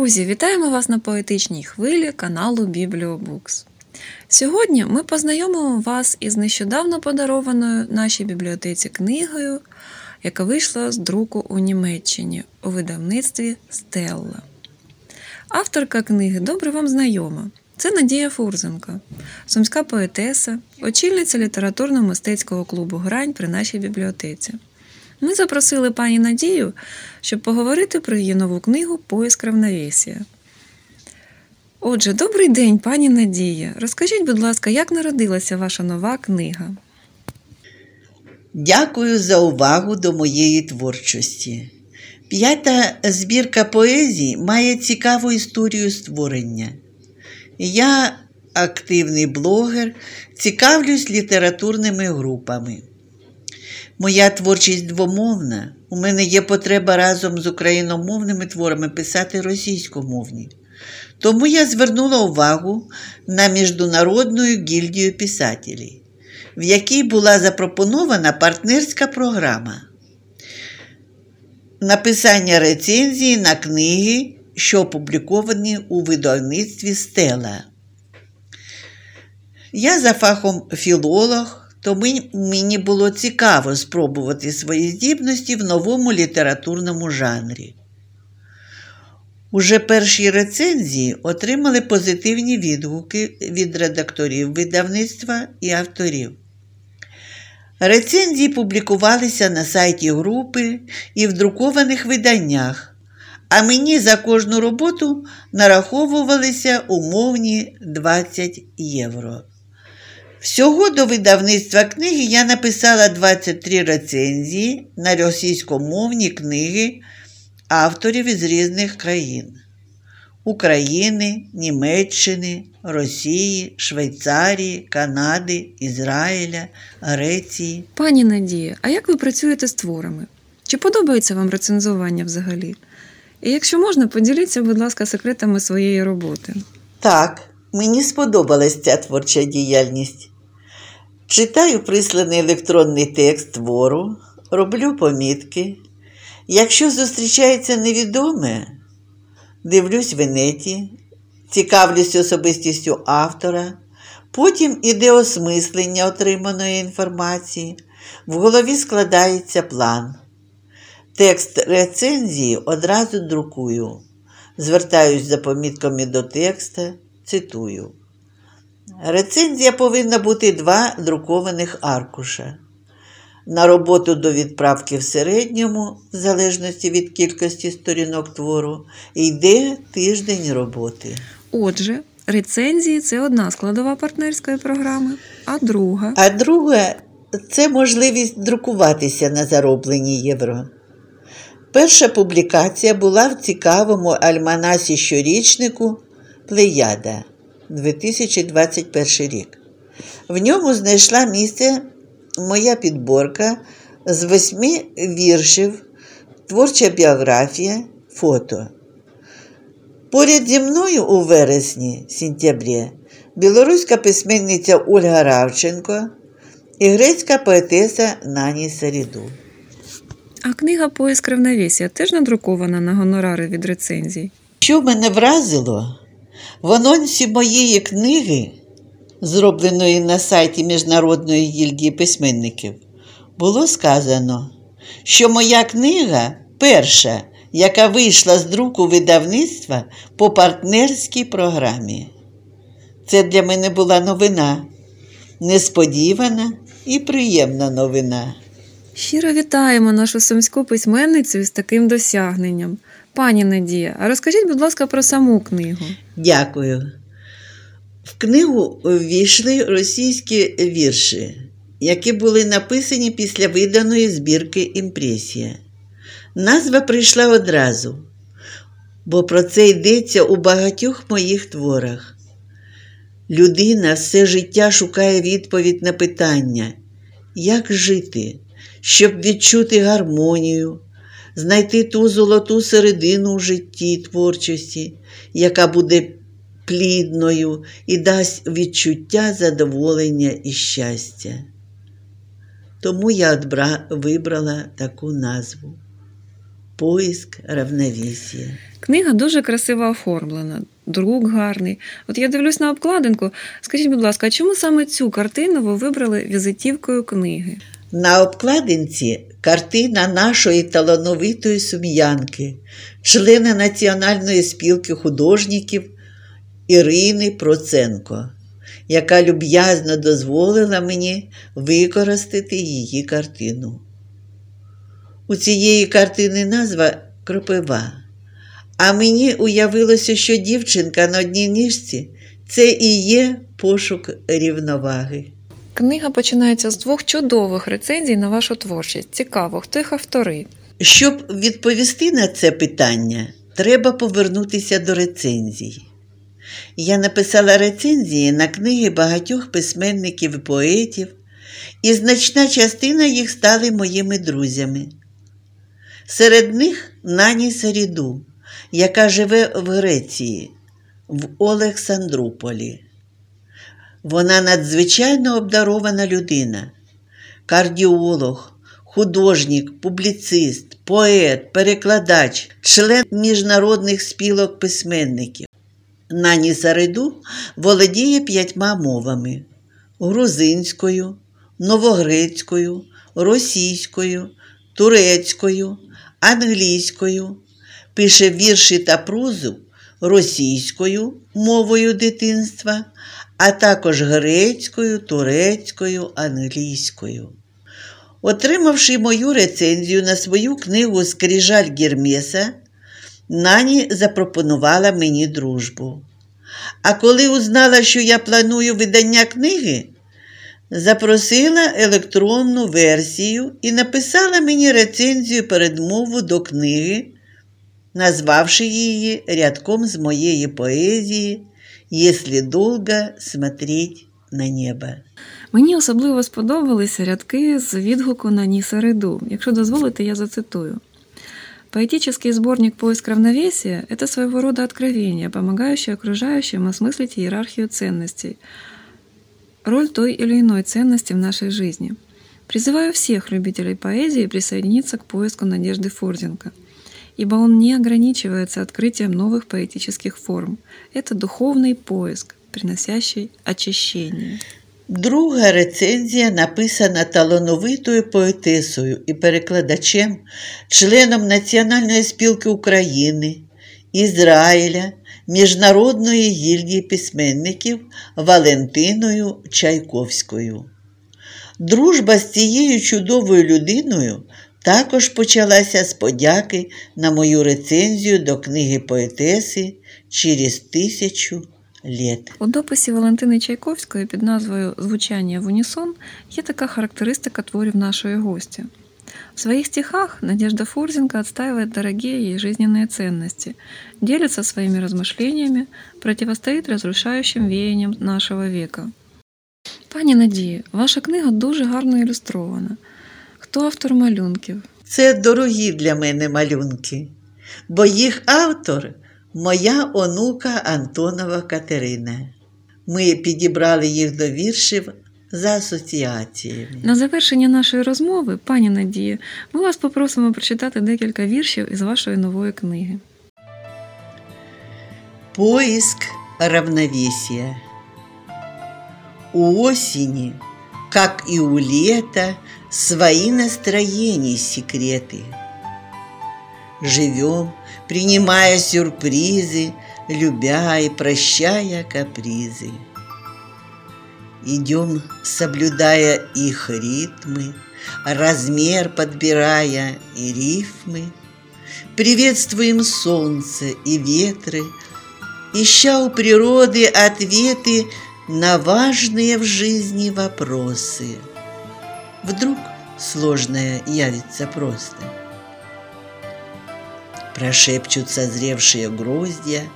Друзі, вітаємо вас на поетичній хвилі каналу Бібліобукс. Сьогодні ми познайомимо вас із нещодавно подарованою нашій бібліотеці книгою, яка вийшла з друку у Німеччині у видавництві Стелла. Авторка книги добре вам знайома. Це Надія Фурзенко, сумська поетеса, очільниця літературно-мистецького клубу Грань при нашій бібліотеці. Ми запросили пані Надію, щоб поговорити про її нову книгу Поиск равновесія. Отже, добрий день, пані Надія. Розкажіть, будь ласка, як народилася ваша нова книга? Дякую за увагу до моєї творчості. П'ята збірка поезії має цікаву історію створення. Я активний блогер, цікавлюсь літературними групами. Моя творчість двомовна. У мене є потреба разом з україномовними творами писати російськомовні. Тому я звернула увагу на Міжнародну гільдію писателів, в якій була запропонована партнерська програма написання рецензії на книги, що опубліковані у видавництві Стела. Я за фахом філолог, то мені було цікаво спробувати свої здібності в новому літературному жанрі. Уже перші рецензії отримали позитивні відгуки від редакторів видавництва і авторів. Рецензії публікувалися на сайті групи і в друкованих виданнях, а мені за кожну роботу нараховувалися умовні 20 євро. Всього до видавництва книги я написала 23 рецензії на російськомовні книги авторів із різних країн України, Німеччини, Росії, Швейцарії, Канади, Ізраїля, Греції. Пані Надія, а як ви працюєте з творами? Чи подобається вам рецензування взагалі? І якщо можна, поділіться, будь ласка, секретами своєї роботи. Так, мені сподобалась ця творча діяльність. Читаю присланий електронний текст твору, роблю помітки. Якщо зустрічається невідоме, дивлюсь в інеті, цікавлюсь особистістю автора, потім іде осмислення отриманої інформації, в голові складається план. Текст рецензії одразу друкую, звертаюсь за помітками до текста, цитую. Рецензія повинна бути два друкованих аркуша. На роботу до відправки в середньому, в залежності від кількості сторінок твору, йде тиждень роботи. Отже, рецензії це одна складова партнерської програми, а друга. А друга це можливість друкуватися на зароблені євро. Перша публікація була в цікавому альманасі щорічнику Плеяда. 2021 рік. В ньому знайшла місце моя підборка з восьми віршів, творча біографія, фото. Поряд зі мною у вересні сентябрі білоруська письменниця Ольга Равченко і грецька поетеса Нані Саріду. А книга Поиск равновесія теж надрукована на гонорари від рецензій. Що мене вразило, в анонсі моєї книги, зробленої на сайті Міжнародної гільдії письменників, було сказано, що моя книга перша, яка вийшла з друку видавництва по партнерській програмі. Це для мене була новина, несподівана і приємна новина. Щиро вітаємо нашу сумську письменницю з таким досягненням. Пані Надія, а розкажіть, будь ласка, про саму книгу. Дякую. В книгу ввійшли російські вірші, які були написані після виданої збірки Імпресія. Назва прийшла одразу, бо про це йдеться у багатьох моїх творах. Людина все життя шукає відповідь на питання, як жити, щоб відчути гармонію, знайти ту золоту середину в житті творчості, яка буде плідною і дасть відчуття задоволення і щастя. Тому я вибрала таку назву Поиск равновесия. Книга дуже красиво оформлена, друк гарний. От я дивлюсь на обкладинку. Скажіть, будь ласка, а чому саме цю картину ви вибрали візитівкою книги? На обкладинці картина нашої талановитої сум'янки, члена Національної спілки художників Ірини Проценко, яка люб'язно дозволила мені використати її картину. У цієї картини назва Кропива. А мені уявилося, що дівчинка на одній ніжці це і є пошук рівноваги. Книга починається з двох чудових рецензій на вашу творчість. Цікаво, хто їх автори? Щоб відповісти на це питання, треба повернутися до рецензій. Я написала рецензії на книги багатьох письменників і поетів, і значна частина їх стали моїми друзями. Серед них Нані Серіду, яка живе в Греції, в Олександрополі. Вона надзвичайно обдарована людина, кардіолог, художник, публіцист, поет, перекладач, член міжнародних спілок письменників. Нані Сариду володіє п'ятьма мовами: грузинською, новогрецькою, російською, турецькою, англійською, пише вірші та прозу російською мовою дитинства, а також грецькою, турецькою, англійською. Отримавши мою рецензію на свою книгу Скрижаль Гермеса, Нані запропонувала мені дружбу. А коли узнала, що я планую видання книги, запросила електронну версію і написала мені рецензію передмову до книги, назвавши її рядком з моєї поезії «Если долго смотреть на небо». Мені особливо сподобалися рядки з відгуку на Нісариду. Якщо дозволите, я зацитую. Поэтический сборник «Поиск равновесия» – это своего рода откровение, помогающее окружающим осмыслить иерархию ценностей, роль той или иной ценности в нашей жизни. Призываю всех любителей поэзии присоединиться к поиску Надежды Форденко, ибо он не ограничивается открытием новых поэтических форм. Это духовный поиск, приносящий очищение. Друга рецензія написана талановитою поетесою і перекладачем, членом Національної спілки України, Ізраїля, Міжнародної гільдії письменників Валентиною Чайковською. Дружба з цією чудовою людиною також почалася з подяки на мою рецензію до книги поетеси через тисячу літ. У дописі Валентини Чайковської під назвою Звучання в унісон є така характеристика творів нашої гості. В своих стихах Надежда Фурзенко отстаивает дорогие ей жизненные ценности, делится своими размышлениями, противостоит разрушающим веяниям нашого века. Пані Надії, ваша книга дуже гарно ілюстрована. Хто автор малюнків? Це дорогі для мене малюнки, бо їх автор моя онука Антонова Катерина. Ми підібрали їх до віршів за асоціаціями. На завершення нашої розмови, пані Надія, ми вас попросимо прочитати декілька віршів із вашої нової книги. Поиск равновесия. У осени, как и у лета, свои настроения секреты. Живем, принимая сюрпризы, любя и прощая капризы. Идем, соблюдая их ритмы, размер подбирая и рифмы. Приветствуем солнце и ветры, ища у природы ответы на важные в жизни вопросы. Вдруг сложное явится просто. Прошепчут созревшие гроздья,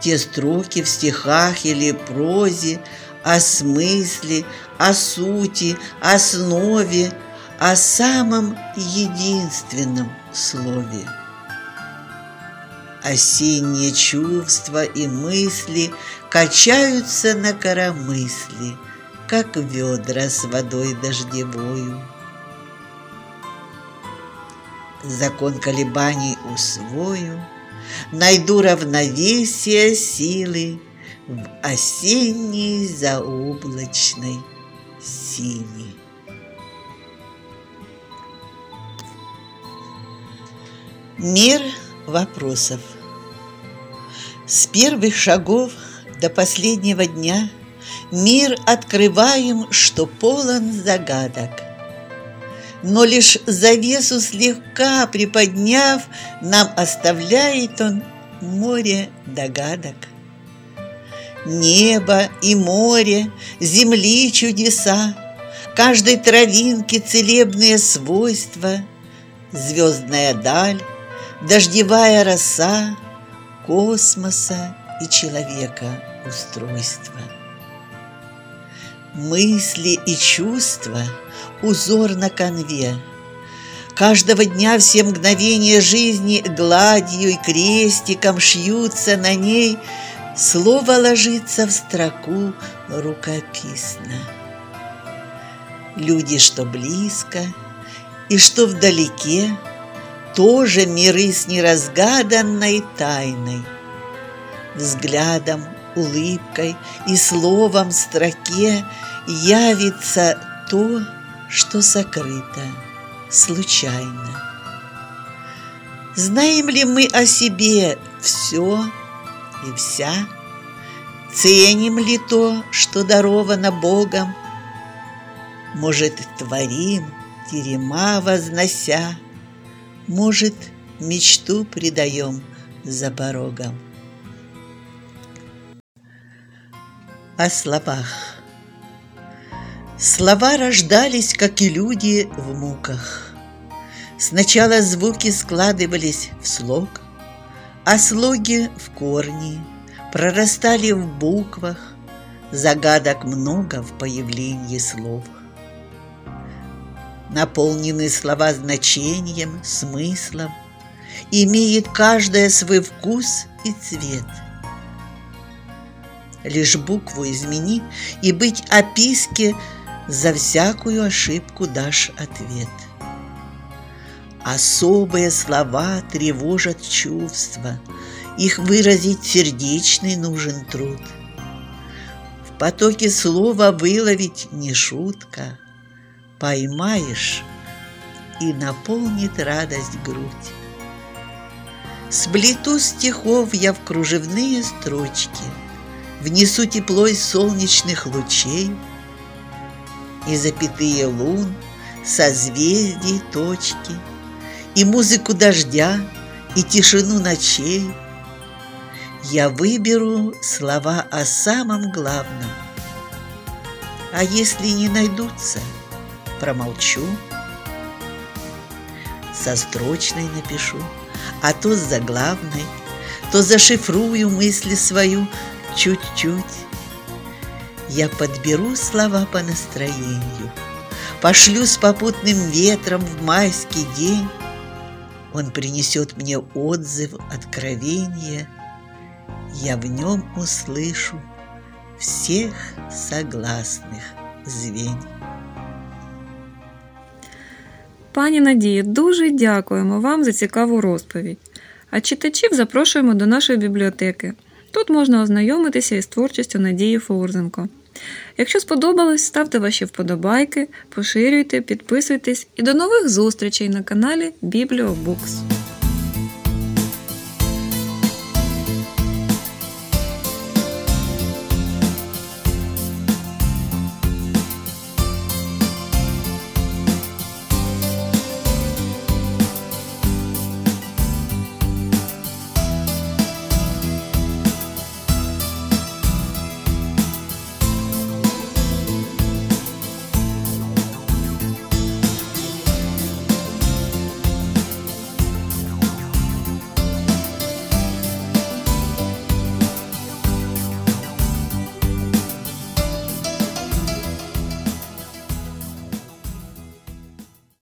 те строки в стихах или прозе о смысле, о сути, основе, о самом единственном слове. Осенние чувства и мысли качаются на коромысли, как ведра с водой дождевою. закон колебаний усвою, найду равновесие силы в осенней заоблачной сине. Мир вопросов. С первых шагов до последнего дня мир открываем, что полон загадок. Но лишь завесу слегка приподняв, нам оставляет он море догадок. Небо и море, земли чудеса, Каждой травинки целебные свойства, Звездная даль, дождевая роса, Космоса и человека устройство. Мысли и чувства – узор на конве. Каждого дня все мгновения жизни гладью и крестиком шьются на ней, Слово ложится в строку рукописно. Люди, что близко и что вдалеке, Тоже миры с неразгаданной тайной. Взглядом, улыбкой и словом строке Явится то, что сокрыто случайно. Знаем ли мы о себе все и вся? Ценим ли то, что даровано Богом? Может, творим, терема вознося, Может, мечту предаем за порогом. О словах. Слова рождались, как и люди, в муках. Сначала звуки складывались в слог, а слоги в корни, прорастали в буквах, загадок много в появлении слов. Наполнены слова значением, смыслом, имеет каждая свой вкус и цвет. Лишь букву измени, и быть описке за всякую ошибку дашь ответ. Особые слова тревожат чувства, их выразить сердечный нужен труд. В потоке слова выловить не шутка, поймаешь и наполнит радость грудь. Сплету стихов я в кружевные строчки, Внесу тепло из солнечных лучей И запятые лун, созвездий точки, И музыку дождя, и тишину ночей. Я выберу слова о самом главном, А если не найдутся, промолчу. Со строчной напишу, а то с заглавной, То зашифрую мысли свою чуть-чуть. Я подберу слова по настроению, Пошлю с попутным ветром в майский день. Он принесет мне отзыв, откровения, Я в нем услышу всех согласных звень. Пані Надії, дуже дякуємо вам за цікаву розповідь. А читачів запрошуємо до нашої бібліотеки. Тут можна ознайомитися із творчістю Надії Фурзенко. Якщо сподобалось, ставте ваші вподобайки, поширюйте, підписуйтесь і до нових зустрічей на каналі Бібліобукс.